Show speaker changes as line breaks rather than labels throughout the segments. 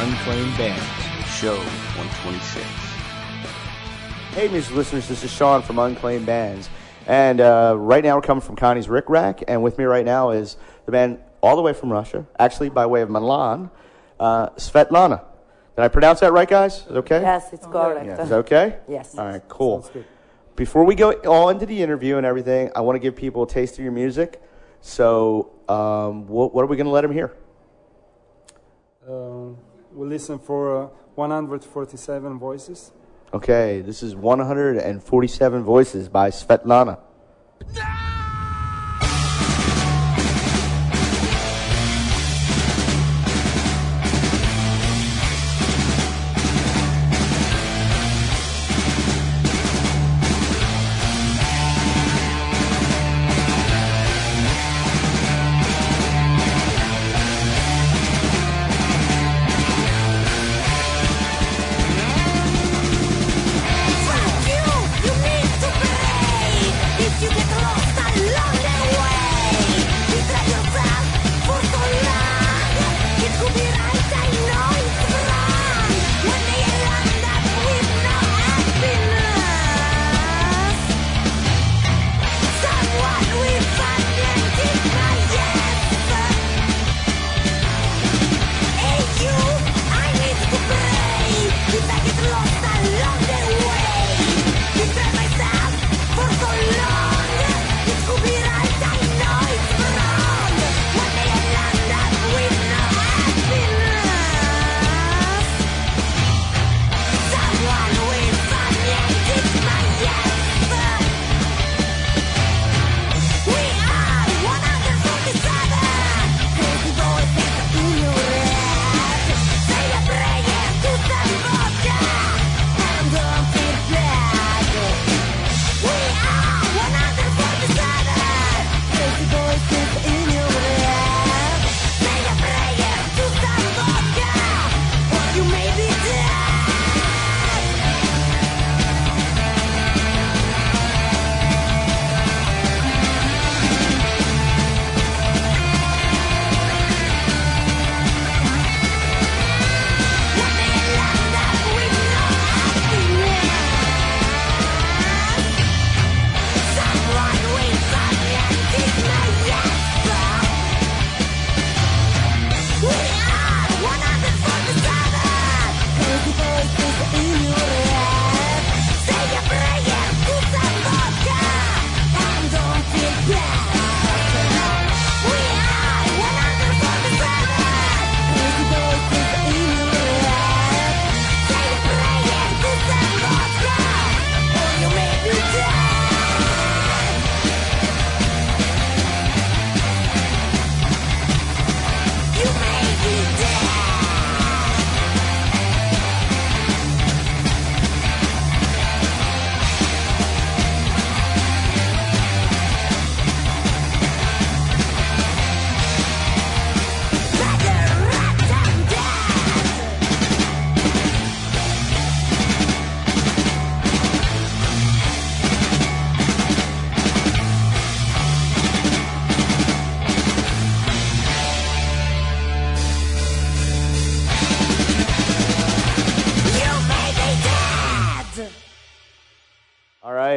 This is Unclaimed Bands.
Show 126.
Hey, music listeners, this is Sean from Unclaimed Bands. And uh, right now we're coming from Connie's Ric Rac, and with me right now is the band all the way from Russia, actually by way of Milan, uh, Svetlana. Did I pronounce that right, guys? Is it okay?
Yes, it's correct.
Is that okay?
Yes.
All right, cool. Before we go all into the interview and everything, I want to give people a taste of your music. So, um, what, what are we going to let them hear?
Um, we listen for uh, 147 voices.
Okay, this is 147 Voices by Svetlana.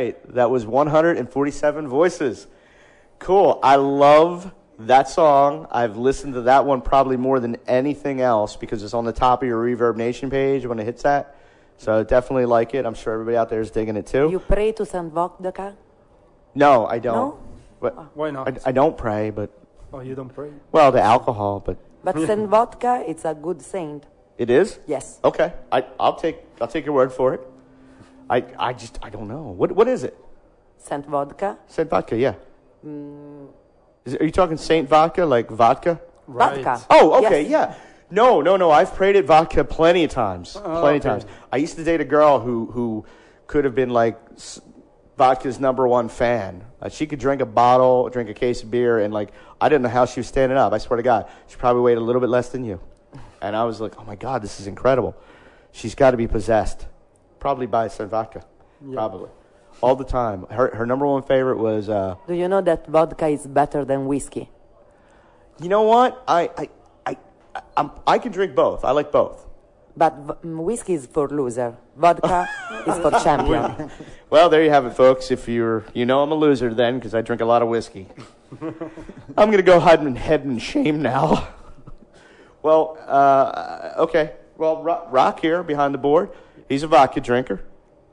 Right,
that was 147 voices. Cool. I love that song. I've listened to that one probably more than anything else because it's on the top of your Reverb Nation page when it hits that. So definitely like it. I'm sure everybody out there is digging it too.
You pray to Saint Vodka?
no, I don't.
No?
But ah.
Why not?
I, I don't pray, but
oh, you don't pray?
well, the alcohol, but
But Saint Vodka, it's a good saint.
it is.
Yes.
Okay, I, I'll take I'll take your word for it. I I just I don't know what what is it?
Saint Vodka?
Saint vodka, yeah.
Mm.
Is it, are you talking Saint vodka like vodka?
Vodka.
Oh, okay,
Yes.
yeah. No, no, no. I've prayed at vodka plenty of times.
Oh,
plenty of
okay.
times. I used to date a girl who who could have been like vodka's number one fan. Uh, she could drink a bottle, drink a case of beer, and like I didn't know how she was standing up. I swear to God, she probably weighed a little bit less than you. And I was like, oh my God, this is incredible. She's got to be possessed, probably by some vodka, probably, all the time. Her her number one favorite was. Uh,
Do you know that vodka is better than whiskey?
you know what? I, I, I,
I'm, I can drink both. I like both.
But v- mm, whiskey is for loser. Vodka is for champion.
Well, there you have it, folks. If you're, you know, I'm a loser then because I drink a lot of whiskey. I'm gonna go hide in head in shame now. well, uh, okay. Well, Ro- Rock here behind the board. He's a vodka drinker,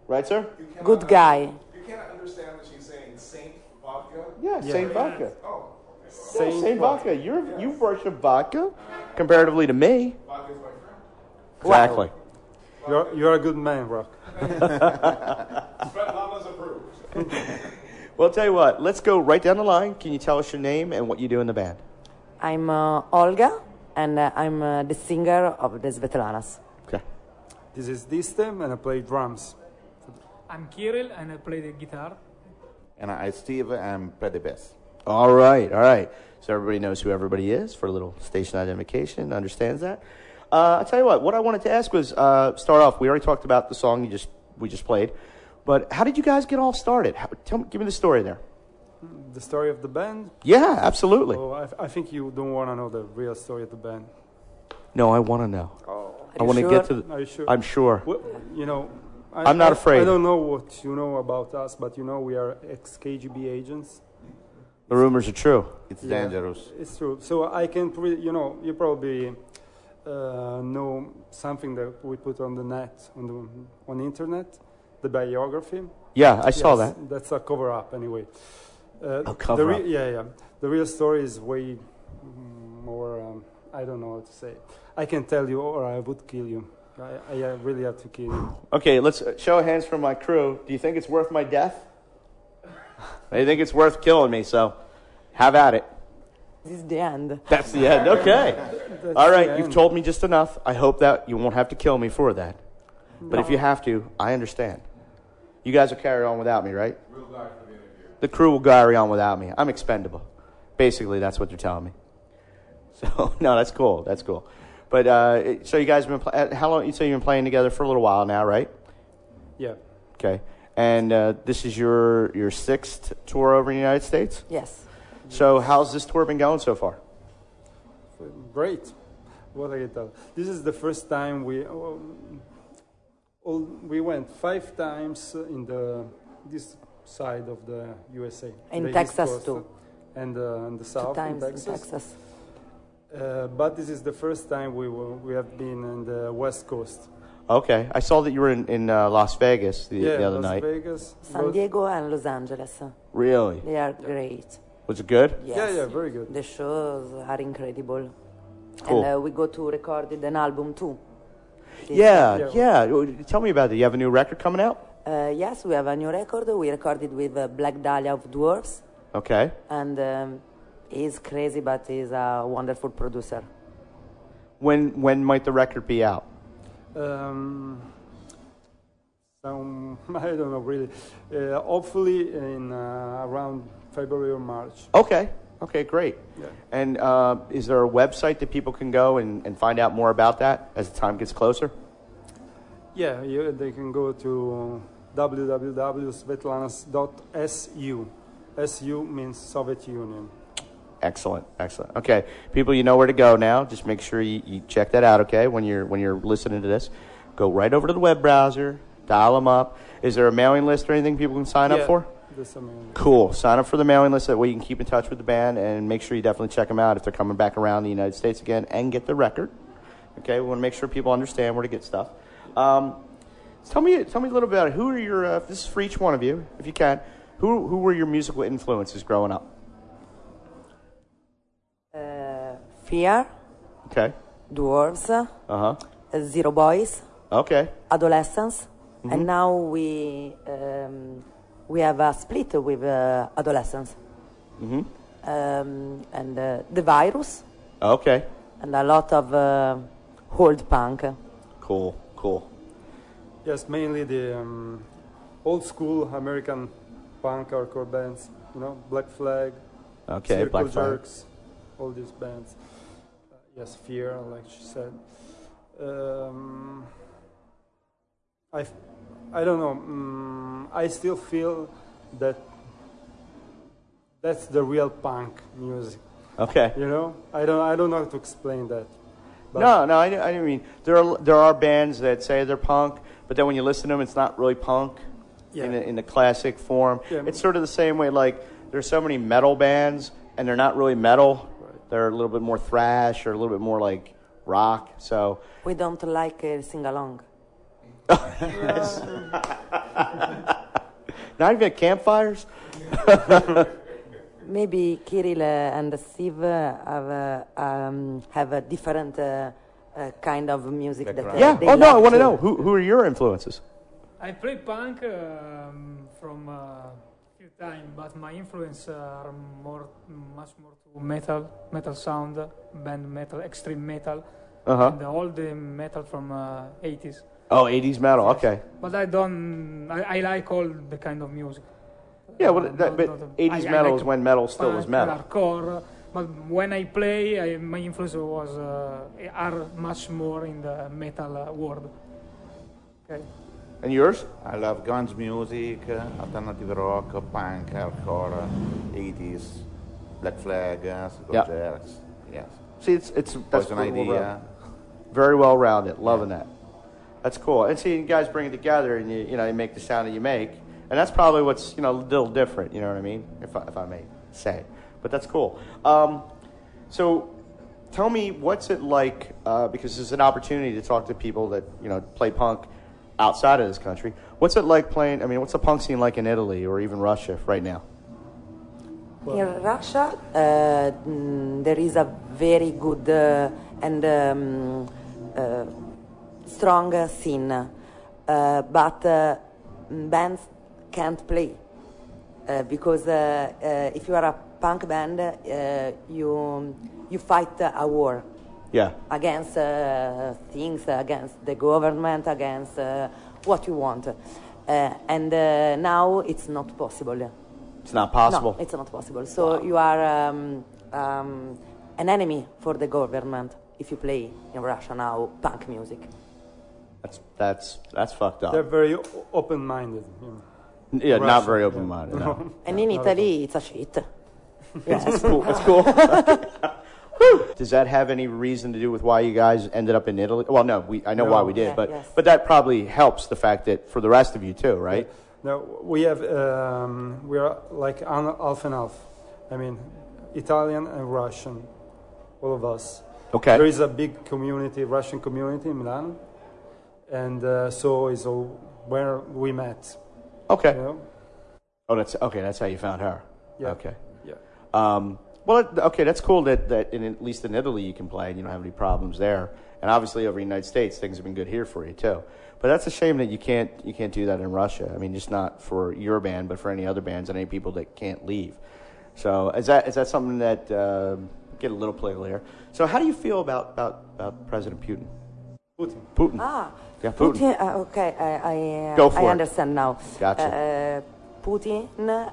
right, sir?
Good guy.
You cannot understand what she's saying. Saint vodka.
Yeah, Saint vodka.
Oh,
Saint, Saint vodka. You're you worship vodka comparatively to me.
vodka's my friend.
Exactly.
You're, you're a good man, Rock.
Svetlana's approved.
Well, I'll tell you what. Let's go right down the line. Can you tell us your name and what you do in the band?
I'm uh, Olga, and uh, I'm uh, the singer of the Svetlanas.
Okay.
This is Distem, and I play drums.
I'm Kirill and I play the guitar.
And I, Steve, and I play the bass.
All right, all right. So everybody knows who everybody is for a little station identification, understands that. Uh, I'll tell you what, what I wanted to ask was uh, start off. We already talked about the song you just we just played, but how did you guys get all started? How, tell me, give me the story there.
The story of the band?
Yeah, absolutely.
Oh, I, I think you don't want to know the real story of the band.
No, I want to know. I want to
sure?
get to the.
Are you sure?
I'm sure.
Well, you know, I,
I'm not
I-
afraid.
I don't know what you know about us, but you know we are ex-KGB agents.
The rumors are true.
It's
Yeah.
dangerous.
It's true. So I can, pre- you know, you probably uh, know something that we put on the net, on the on the internet, the biography.
Yeah, I saw
Yes,
that.
That's a cover up, anyway. Uh,
A cover
the re-
up.
Yeah, yeah. The real story is way more. Um, I don't know what to say. I can tell you, or I would kill you. I, I really have to kill you.
Okay, let's uh, show of hands from my crew. Do you think it's worth my death? They think it's worth killing me, so have at it.
This is the end.
That's the end. Okay.
That's
All you've told me just enough. I hope that you won't have to kill me for that. But if you have to, I understand. You guys will carry on without me, right?
We'll the.
The crew will carry on without me. I'm expendable. Basically, that's what they're telling me. So no, that's cool. That's cool. But uh, so you guys have been pl- uh, how long? You say you've been playing together for a little while now, right?
Yeah.
Okay. And uh, this is your your sixth tour over in the United States.
Yes.
So how's this tour been going so far?
Great. What I can tell. This is the first time we oh, all, we went five times in the this side of the USA.
In Texas,
Coast,
too.
and uh, in the
Two
south
times
in
in
Texas.
Texas.
Uh, but this is the first time we were, we have been in the West Coast.
Okay, I saw that you were in, in uh, Las Vegas the,
yeah,
the other
Las
night.
Vegas.
San
both-
Diego and Los Angeles.
Really?
They are great.
Was it good?
Yes.
Yeah, yeah, very good.
The shows are incredible.
Cool.
And uh, we go to record an album too.
Yeah,
Yeah.
yeah. Tell me about it. You have a new record coming out?
Uh, yes, we have a new record. We recorded with uh, Blag Dahlia of Dwarves.
Okay.
And um, he's crazy, but he's a wonderful producer.
When when might the record be out?
Um, some I don't know really. Uh, hopefully in uh, around February or March.
Okay. Okay, great.
Yeah.
And uh, is there a website that people can go and, and find out more about that as the time gets closer?
Yeah, you, they can go to www.svetlanas.su. SU means Soviet Union.
Excellent, excellent. Okay, people, you know where to go now. Just make sure you, you check that out. Okay, when you're when you're listening to this, go right over to the web browser, dial them up. Is there a mailing list or anything people can sign up for? Cool. Sign up for the mailing list that way you can keep in touch with the band and make sure you definitely check them out if they're coming back around the United States again and get the record. Okay, we want to make sure people understand where to get stuff. Um, tell me, tell me a little bit about it. Who are your? Uh, this is for each one of you, if you can. Who who were your musical influences growing up?
Uh, Fear,
Okay.
Dwarves,
Uh huh.
uh, Zero Boys,
Okay.
Adolescence, and now we um, we have a split with uh, Adolescence.
Mhm.
Um, and uh, The Virus,
Okay.
and a lot of uh, old punk.
Cool. Cool.
Yes, mainly the um, old school American punk hardcore bands. You know, Black Flag,
Okay.
Circle
Black Flag.
Jerks, all these bands. Yes, Fear, like she said. Um, I, I don't know. Mm, I still feel that that's the real punk music.
Okay.
You know, I don't, I don't know how to explain that.
No, no, I, I mean there are there are bands that say they're punk, but then when you listen to them, it's not really punk
Yeah.
in, the, in the classic form.
Yeah.
It's sort of the same way. Like there's so many metal bands, and they're not really metal. They're a little bit more thrash or a little bit more like rock. So
We don't like uh, sing along.
not even at campfires.
Maybe Kirill uh, and Steve uh, have uh, um, have a different uh, uh, kind of music that
Background.
uh,
Yeah.
they
Oh no, I want to know who who are your influences.
I play punk um, from times, but my influence are more, much more to metal, metal sound, band metal, extreme metal,
Uh huh.
and all the metal from uh, 80s.
Oh, 80s metal. Okay.
But I don't. I, I like all the kind of music.
Yeah, well,
Uh,
that, but
not-
80s
I- I
metal
like
is when metal still was metal.
Hardcore. But when I play, I, my influence was uh, are much more in the metal uh, world. Okay.
And yours?
I love guns music, uh, alternative rock, punk, hardcore, 80s, Black Flag, uh,
Yeah.
Gojira, yes.
See, it's it's that's
Poison
pretty well
Idea.
very well rounded. Loving that. That's cool. And see, you guys bring it together, and you you know you make the sound that you make, and that's probably what's you know a little different. You know what I mean? If I, if I may say, but that's cool. Um, so, tell me, what's it like? Uh, because there's an opportunity to talk to people that you know play punk outside of this country. What's it like playing? I mean, what's the punk scene like in Italy or even Russia right now?
In Russia, uh, mm, there is a very good uh, and um, uh, strong scene, uh, but uh, bands can't play uh, because if you are a punk band, you you fight a war
Yeah.
against uh, things, against the government, against uh, what you want, uh, and uh, now it's not possible.
It's not possible.
No, it's not possible. So you are um, um, an enemy for the government if you play in Russia now punk music.
That's that's that's fucked up.
they're very open-minded. You know.
Yeah, not very
yeah.
open minded. No.
And in Italy, it's a shit.
That's
Yes.
cool. That's cool. Does that have any reason to do with why you guys ended up in Italy? Well, no, we I know why we did,
Yeah,
but
yes.
but that probably helps the fact that for the rest of you too, right?
No, we have um, we are like an- half and half. I mean, Italian and Russian, all of us.
Okay.
There is a big community, Russian community in Milan, and uh, so is all where we met.
Okay.
You know?
Oh, that's okay. That's how you found her.
Yeah.
Okay.
Yeah.
Um, well, okay, that's cool that, that in, at least in Italy you can play and you don't have any problems there. And obviously over in the United States things have been good here for you too. But that's a shame that you can't you can't do that in Russia. I mean, just not for your band, but for any other bands and any people that can't leave. So is that is that something that uh, get a little political here? So how do you feel about about, about President Putin?
Putin.
Putin.
Ah,
Yeah, Putin.
Putin. uh, okay, I, I, uh,
Go for
I
it.
understand now.
Gotcha.
Uh, Putin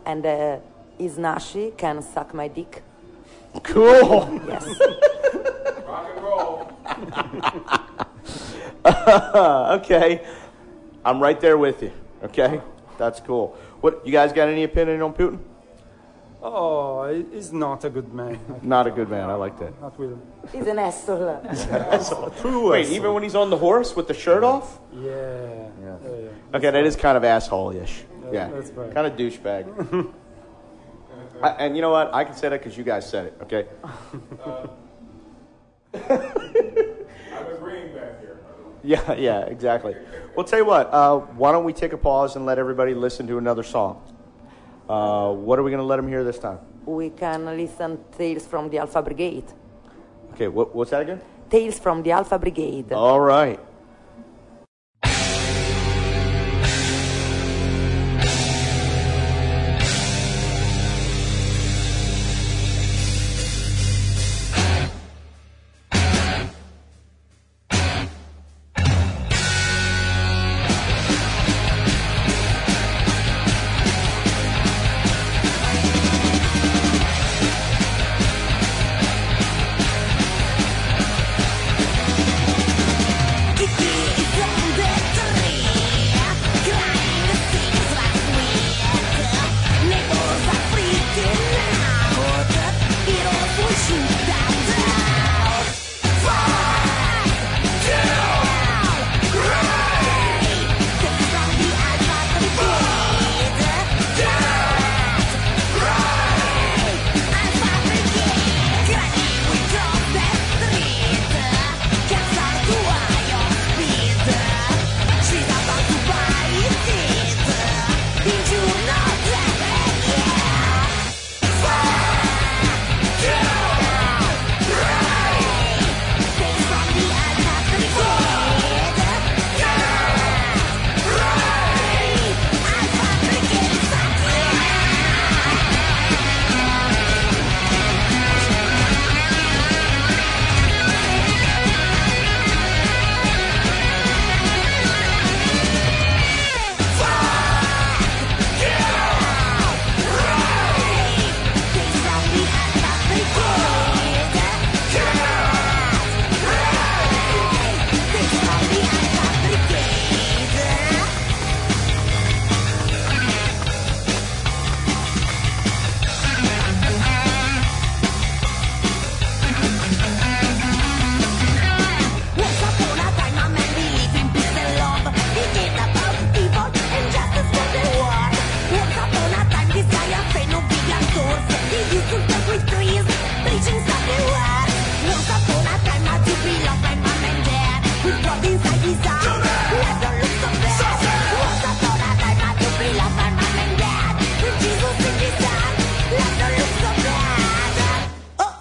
and uh, Isnashi can suck my dick.
Cool.
Yes.
Rock and roll.
okay. I'm right there with you. Okay? That's cool. What you guys got any opinion on Putin?
Oh, he's not a good man.
Not a good man. I like that.
not really.
He's an asshole.
True.
Wait,
asshole.
even when he's on the horse with the shirt off?
Yeah. yeah. yeah.
Okay, that is kind of asshole-ish. Yeah,
that's right.
kind of douchebag. I, and you know what? I can say that because you guys said it. Okay.
I'm agreeing back here.
Yeah, yeah, exactly. Well, tell you what. Uh, why don't we take a pause and let everybody listen to another song? Uh, what are we going to let them hear this time?
we can listen Tales from the Alpha Brigade.
Okay, what, what's that again?
Tales from the Alpha Brigade.
All right.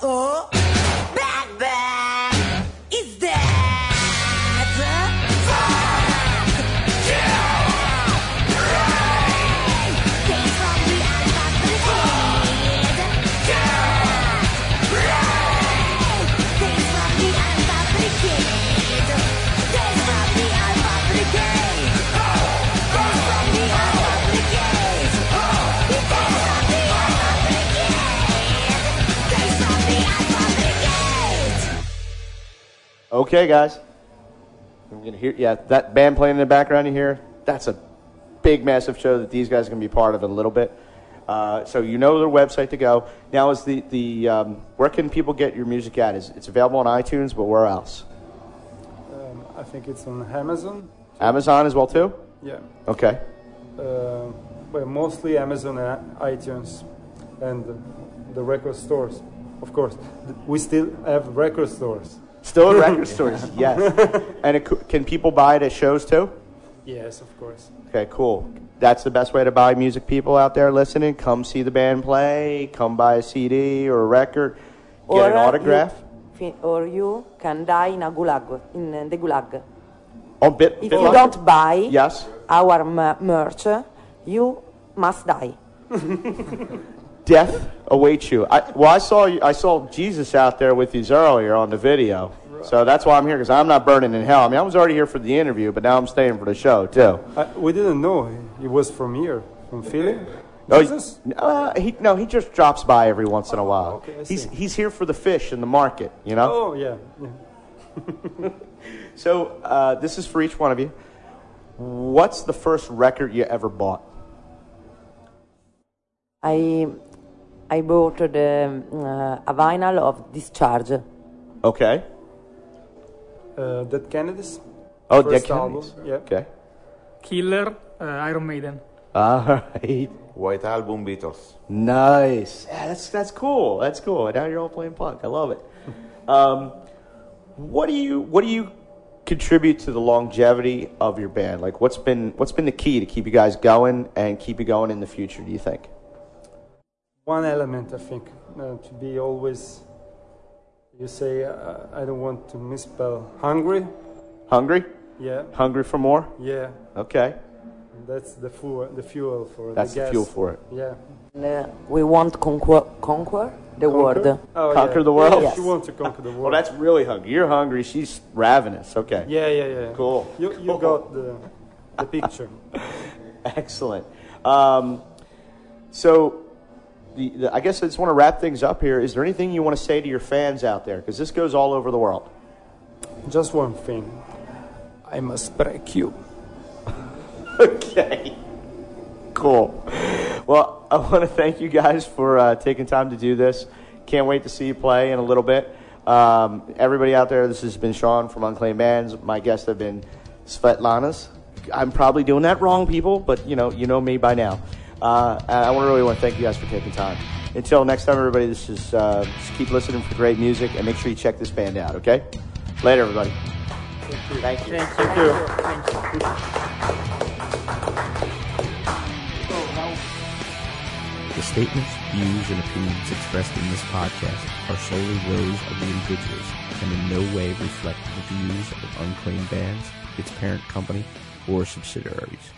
我
Okay, guys. I'm gonna hear. Yeah, that band playing in the background you hear. That's a big, massive show that these guys are gonna be part of in a little bit. Uh, so you know their website to go. Now is the the um, where can people get your music at? Is it's available on iTunes, but where else?
Um, I think it's on Amazon.
Amazon as well too.
Yeah.
Okay.
Uh, but mostly Amazon and iTunes and the record stores. Of course, we still have record stores.
Still at record stores, yes. And it, can people buy it at shows too?
Yes, of course.
Okay, cool. That's the best way to buy music. People out there listening, come see the band play. Come buy a CD or a record. Get an
uh,
autograph.
You, or you can die in a gulag, in the gulag.
On bit.
If
Bit
you
Locker?
don't buy
Yes.
our m- merch, you must die.
Death awaits you. I, well, I saw I saw Jesus out there with you earlier on the video, so that's why I'm here because I'm not burning in hell. I mean, I was already here for the interview, but now I'm staying for the show too.
I, we didn't know he was from here, from Philly.
Oh,
Jesus?
uh, he, no, he just drops by every once in a while.
okay, I
he's
see.
he's here for the fish in the market, you know.
Oh yeah. yeah.
So uh, this is for each one of you. What's the first record you ever bought?
I, I bought the, uh, a vinyl of Discharge.
Okay.
Uh, Dead Kennedys.
Oh,
First
Dead
album,
Kennedys.
yeah.
Okay.
Killer, uh, Iron Maiden.
All right.
White Album Beatles.
Nice. Yeah, that's that's cool. That's cool. Now you're all playing punk. I love it. Um, what do you what do you contribute to the longevity of your band? Like, what's been what's been the key to keep you guys going and keep you going in the future? Do you think?
One element, I think, uh, to be always. You say, uh, I don't want to misspell hungry.
Hungry?
Yeah,
Hungry for more?
yeah.
Okay.
That's the fuel, the fuel for
That's
the
the fuel for it.
Yeah.
And, uh, we want conquer, conquer the world.
Oh,
Conquer
yeah.
the world?
Yes.
She wants to conquer the world.
Well, that's really hungry. You're hungry. She's ravenous. Okay.
yeah, yeah, yeah.
Cool.
You, you got the, the picture.
Excellent. Um, so, the, the, I guess I just want to wrap things up here. Is there anything you want to say to your fans out there? Because this goes all over the world.
Just one thing. I must break you.
okay. Cool. Well, I want to thank you guys for uh, taking time to do this. Can't wait to see you play in a little bit. Um, everybody out there, this has been Sean from Unclaimed Bands. My guests have been Svetlana's. I'm probably doing that wrong, people, but you know, you know me by now. Uh, I want to really want to thank you guys for taking time. Until next time, everybody, this is uh, just keep listening for great music and make sure you check this band out. Okay. Later, everybody. Thank you.
Thank you. Thank you.
The statements, views, and opinions expressed in this podcast are solely those of the individuals and in no way reflect the views of Unclaimed Bands, its parent company, or subsidiaries.